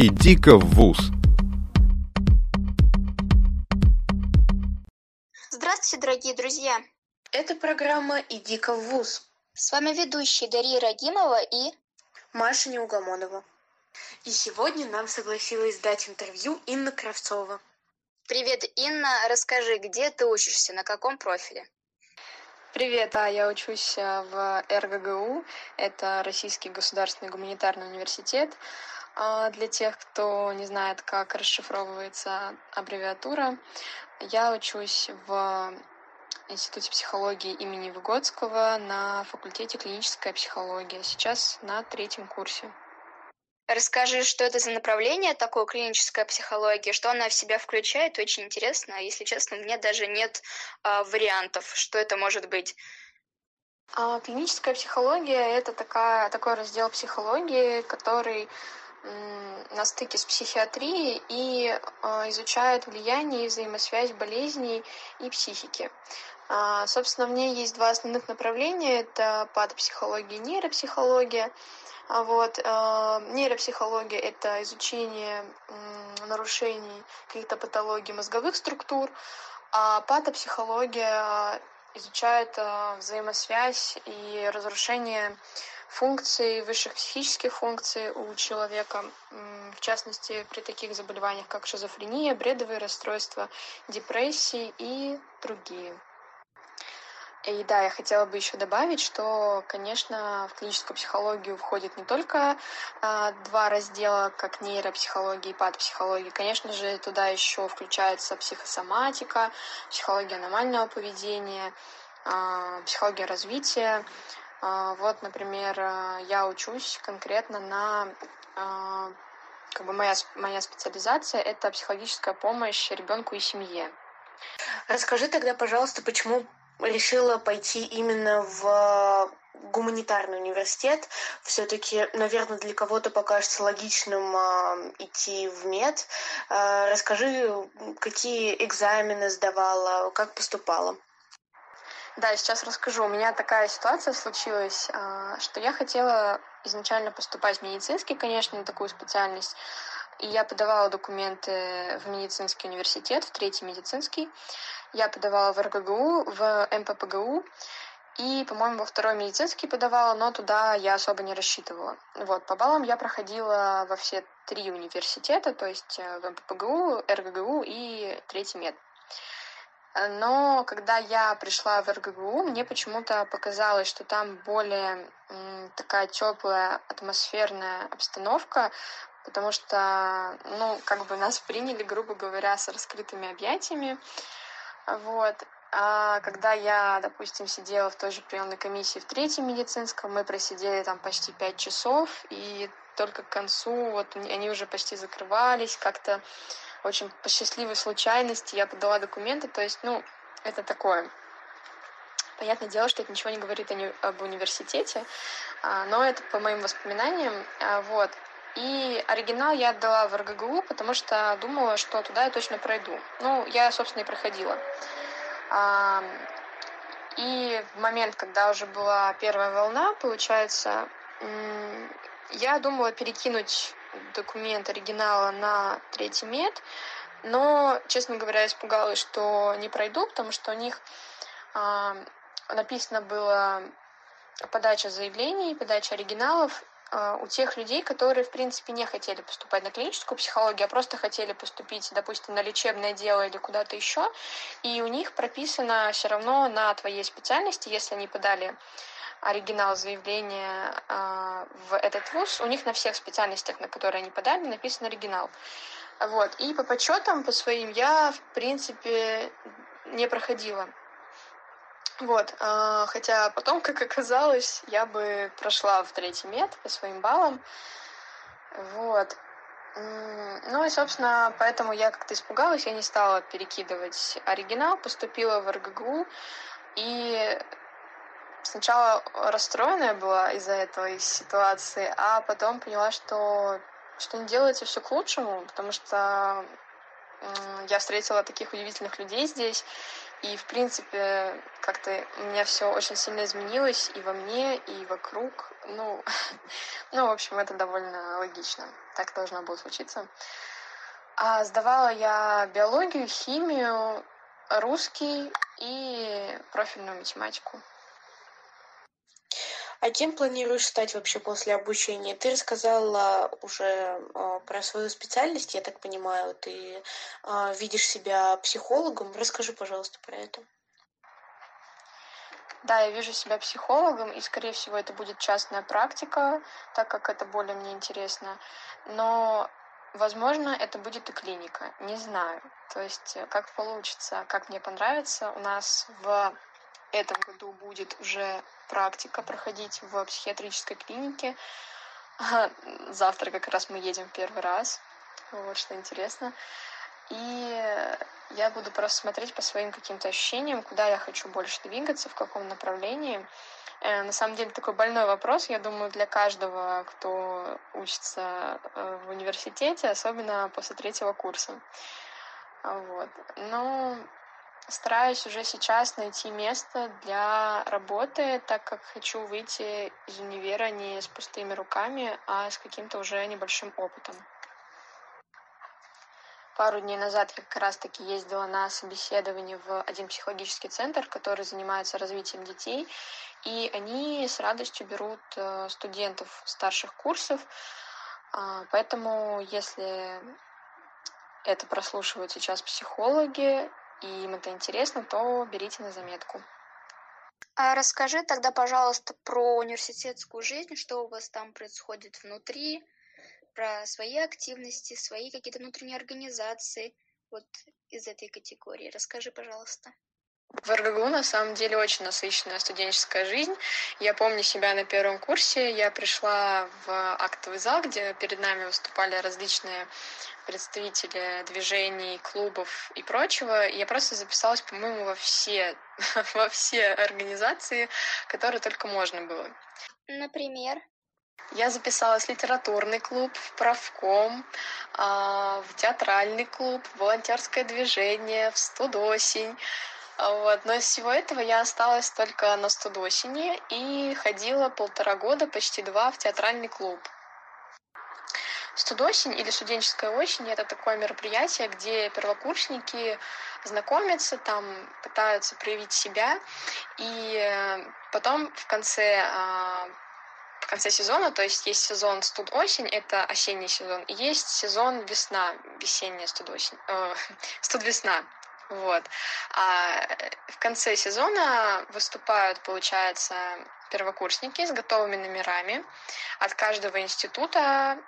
Иди-ка в ВУЗ. Здравствуйте, дорогие друзья! Это программа «Иди-ка в ВУЗ». С вами ведущие Дарья Рагимова и Маша Неугомонова. И сегодня нам согласилась дать интервью Инна Кравцова. Привет, Инна. Расскажи, где ты учишься, на каком профиле? Привет, а я учусь э, в РГГУ, это Российский государственный гуманитарный университет. А для тех, кто не знает, как расшифровывается аббревиатура, я учусь в Институте психологии имени Выгодского на факультете клиническая психология. Сейчас на третьем курсе. Расскажи, что это за направление такое клиническая психология, что она в себя включает, очень интересно. Если честно, у меня даже нет а, вариантов, что это может быть. А, клиническая психология это такая, такой раздел психологии, который на стыке с психиатрией и а, изучает влияние и взаимосвязь болезней и психики. А, собственно, в ней есть два основных направления. Это патопсихология и нейропсихология. А вот. Нейропсихология – это изучение нарушений каких-то патологий мозговых структур, а патопсихология изучает взаимосвязь и разрушение функций, высших психических функций у человека, в частности, при таких заболеваниях, как шизофрения, бредовые расстройства, депрессии и другие. И да, я хотела бы еще добавить, что, конечно, в клиническую психологию входит не только а, два раздела, как нейропсихология и патопсихология. Конечно же, туда еще включается психосоматика, психология аномального поведения, а, психология развития. А, вот, например, а, я учусь конкретно на а, как бы моя, моя специализация это психологическая помощь ребенку и семье. Расскажи тогда, пожалуйста, почему решила пойти именно в гуманитарный университет. Все-таки, наверное, для кого-то покажется логичным э, идти в мед. Э, расскажи, какие экзамены сдавала, как поступала. Да, сейчас расскажу. У меня такая ситуация случилась, что я хотела изначально поступать в медицинский, конечно, на такую специальность. И я подавала документы в медицинский университет, в третий медицинский. Я подавала в РГГУ, в МППГУ. И, по-моему, во второй медицинский подавала, но туда я особо не рассчитывала. Вот, по баллам я проходила во все три университета, то есть э, в МППГУ, РГГУ и третий мед. Но когда я пришла в РГГУ, мне почему-то показалось, что там более такая теплая атмосферная обстановка, потому что, ну, как бы нас приняли, грубо говоря, с раскрытыми объятиями, вот. А когда я, допустим, сидела в той же приемной комиссии в третьем медицинском, мы просидели там почти пять часов, и только к концу вот они уже почти закрывались, как-то очень по счастливой случайности я подала документы, то есть, ну, это такое. Понятное дело, что это ничего не говорит об университете, а, но это по моим воспоминаниям, а, вот. И оригинал я отдала в РГГУ, потому что думала, что туда я точно пройду. Ну, я, собственно, и проходила. И в момент, когда уже была первая волна, получается, я думала перекинуть документ оригинала на третий мед, но, честно говоря, испугалась, что не пройду, потому что у них написано было подача заявлений, подача оригиналов, а, у тех людей, которые, в принципе, не хотели поступать на клиническую психологию, а просто хотели поступить, допустим, на лечебное дело или куда-то еще, и у них прописано все равно на твоей специальности, если они подали оригинал заявления э, в этот вуз, у них на всех специальностях, на которые они подали, написан оригинал. Вот. И по подсчетам, по своим, я, в принципе, не проходила вот, а, хотя потом, как оказалось, я бы прошла в третий мед по своим баллам. Вот. Ну и, собственно, поэтому я как-то испугалась, я не стала перекидывать оригинал, поступила в РГГУ, и сначала расстроенная была из-за этой ситуации, а потом поняла, что что не делается все к лучшему, потому что я встретила таких удивительных людей здесь, И, в принципе, как-то у меня все очень сильно изменилось и во мне, и вокруг. Ну, ну, в общем, это довольно логично. Так должно было случиться. А сдавала я биологию, химию, русский и профильную математику. А кем планируешь стать вообще после обучения? Ты рассказала уже э, про свою специальность, я так понимаю, ты э, видишь себя психологом. Расскажи, пожалуйста, про это. Да, я вижу себя психологом, и, скорее всего, это будет частная практика, так как это более мне интересно. Но, возможно, это будет и клиника, не знаю. То есть, э, как получится, как мне понравится. У нас в этом году будет уже практика проходить в психиатрической клинике. Завтра как раз мы едем первый раз. Вот что интересно. И я буду просто смотреть по своим каким-то ощущениям, куда я хочу больше двигаться, в каком направлении. Э, на самом деле такой больной вопрос, я думаю, для каждого, кто учится э, в университете, особенно после третьего курса. Вот. Но стараюсь уже сейчас найти место для работы, так как хочу выйти из универа не с пустыми руками, а с каким-то уже небольшим опытом. Пару дней назад я как раз-таки ездила на собеседование в один психологический центр, который занимается развитием детей, и они с радостью берут э, студентов старших курсов, а, поэтому если это прослушивают сейчас психологи, и им это интересно, то берите на заметку. А расскажи тогда, пожалуйста, про университетскую жизнь, что у вас там происходит внутри, про свои активности, свои какие-то внутренние организации, вот из этой категории. Расскажи, пожалуйста. В РГГУ на самом деле очень насыщенная студенческая жизнь. Я помню себя на первом курсе. Я пришла в актовый зал, где перед нами выступали различные представители движений, клубов и прочего. И я просто записалась, по-моему, во все, во все организации, которые только можно было. Например? Я записалась в литературный клуб, в правком, а, в театральный клуб, в волонтерское движение, в студосень. Вот. Но из всего этого я осталась только на студосени и ходила полтора года, почти два, в театральный клуб. Студосень или студенческая осень – это такое мероприятие, где первокурсники знакомятся, там пытаются проявить себя, и э, потом в конце а, в конце сезона, то есть есть сезон студ-осень, это осенний сезон, есть сезон весна, весенняя студ-осень, э, студ-весна, вот. А в конце сезона выступают, получается, первокурсники с готовыми номерами от каждого института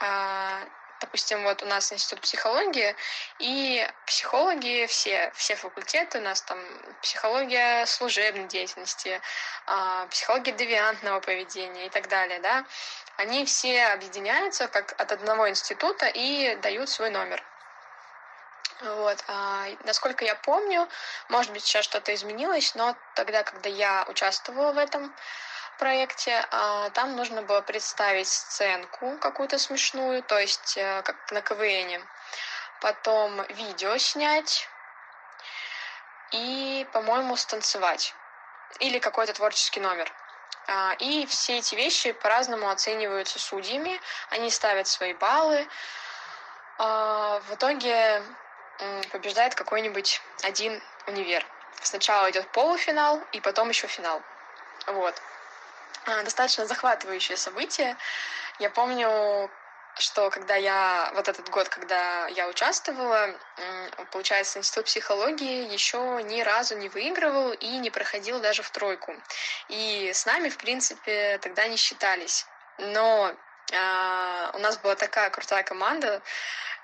а, допустим, вот у нас институт психологии, и психологи все, все факультеты, у нас там психология служебной деятельности, а, психология девиантного поведения и так далее, да, они все объединяются как от одного института и дают свой номер. Вот. А, насколько я помню, может быть, сейчас что-то изменилось, но тогда, когда я участвовала в этом, проекте, а, там нужно было представить сценку какую-то смешную, то есть э, как на КВН. Потом видео снять и, по-моему, станцевать. Или какой-то творческий номер. А, и все эти вещи по-разному оцениваются судьями. Они ставят свои баллы. А, в итоге побеждает какой-нибудь один универ. Сначала идет полуфинал, и потом еще финал. Вот. А, достаточно захватывающее событие. Я помню, что когда я, вот этот год, когда я участвовала, получается, Институт психологии еще ни разу не выигрывал и не проходил даже в тройку. И с нами, в принципе, тогда не считались. Но э, у нас была такая крутая команда,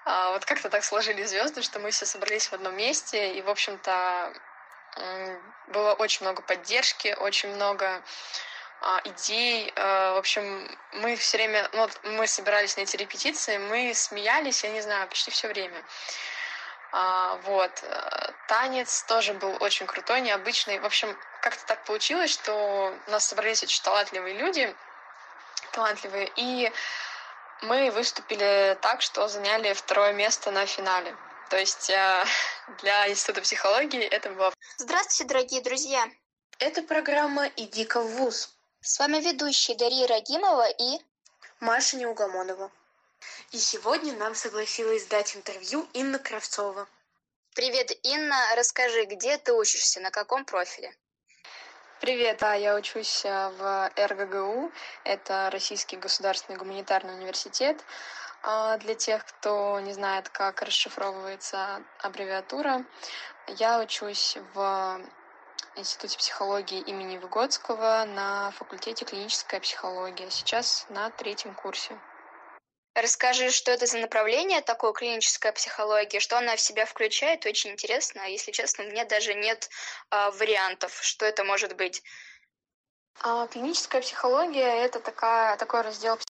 вот как-то так сложились звезды, что мы все собрались в одном месте, и, в общем-то, э, было очень много поддержки, очень много а, идей. А, в общем, мы все время, ну, вот мы собирались на эти репетиции, мы смеялись, я не знаю, почти все время. А, вот. Танец тоже был очень крутой, необычный. В общем, как-то так получилось, что у нас собрались очень талантливые люди, талантливые, и мы выступили так, что заняли второе место на финале. То есть э, для Института психологии это было... Здравствуйте, дорогие друзья! Это программа «Иди-ка в ВУЗ». С вами ведущие Дарья Рагимова и... Маша Неугомонова. И сегодня нам согласилась дать интервью Инна Кравцова. Привет, Инна. Расскажи, где ты учишься, на каком профиле? Привет, да, я учусь э, в РГГУ, это Российский государственный гуманитарный университет. А, для тех, кто не знает, как расшифровывается аббревиатура, я учусь в Институте психологии имени Выгодского на факультете клиническая психология. Сейчас на третьем курсе. Расскажи, что это за направление такое клиническая психология, что она в себя включает, очень интересно. Если честно, у меня даже нет а, вариантов, что это может быть. А, клиническая психология это такая, такой раздел